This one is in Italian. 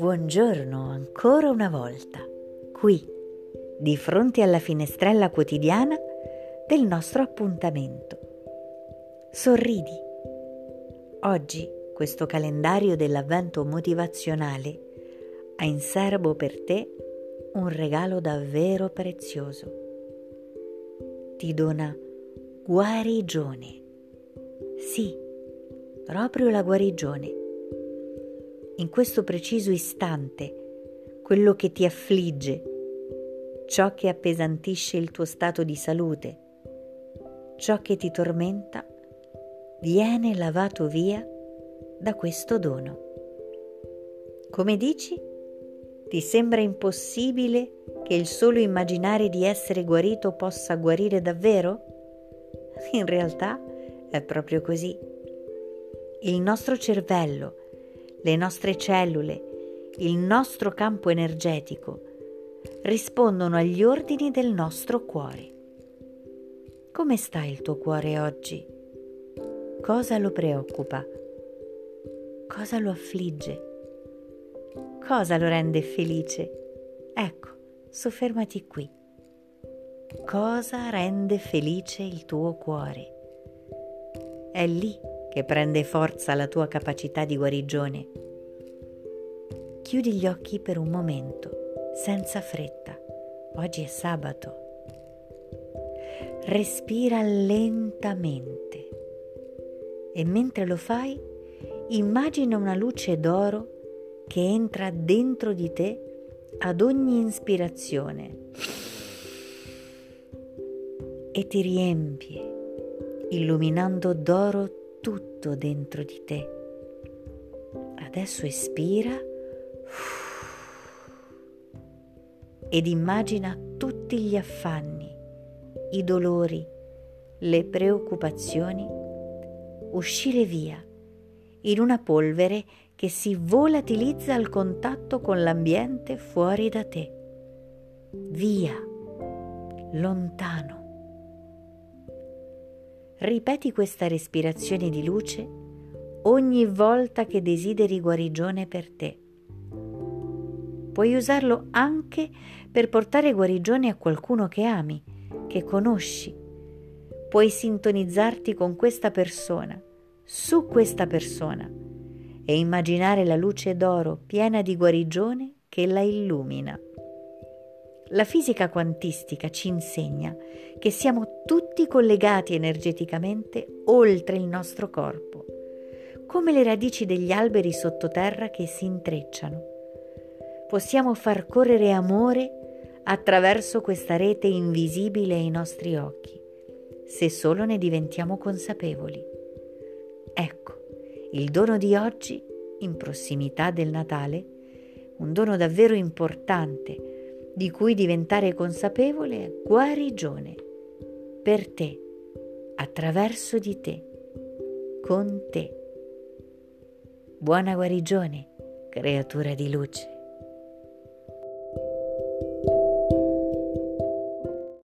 Buongiorno ancora una volta, qui, di fronte alla finestrella quotidiana del nostro appuntamento. Sorridi. Oggi questo calendario dell'avvento motivazionale ha in serbo per te un regalo davvero prezioso. Ti dona guarigione. Sì, proprio la guarigione in questo preciso istante quello che ti affligge, ciò che appesantisce il tuo stato di salute, ciò che ti tormenta, viene lavato via da questo dono. Come dici? Ti sembra impossibile che il solo immaginare di essere guarito possa guarire davvero? In realtà è proprio così. Il nostro cervello le nostre cellule, il nostro campo energetico rispondono agli ordini del nostro cuore. Come sta il tuo cuore oggi? Cosa lo preoccupa? Cosa lo affligge? Cosa lo rende felice? Ecco, soffermati qui. Cosa rende felice il tuo cuore? È lì che prende forza la tua capacità di guarigione. Chiudi gli occhi per un momento, senza fretta. Oggi è sabato. Respira lentamente e mentre lo fai immagina una luce d'oro che entra dentro di te ad ogni ispirazione e ti riempie, illuminando d'oro tutto dentro di te. Adesso espira ed immagina tutti gli affanni, i dolori, le preoccupazioni uscire via in una polvere che si volatilizza al contatto con l'ambiente fuori da te. Via, lontano. Ripeti questa respirazione di luce ogni volta che desideri guarigione per te. Puoi usarlo anche per portare guarigione a qualcuno che ami, che conosci. Puoi sintonizzarti con questa persona, su questa persona, e immaginare la luce d'oro piena di guarigione che la illumina. La fisica quantistica ci insegna che siamo tutti collegati energeticamente oltre il nostro corpo, come le radici degli alberi sottoterra che si intrecciano. Possiamo far correre amore attraverso questa rete invisibile ai nostri occhi, se solo ne diventiamo consapevoli. Ecco, il dono di oggi, in prossimità del Natale, un dono davvero importante, di cui diventare consapevole è guarigione per te, attraverso di te, con te. Buona guarigione, creatura di luce.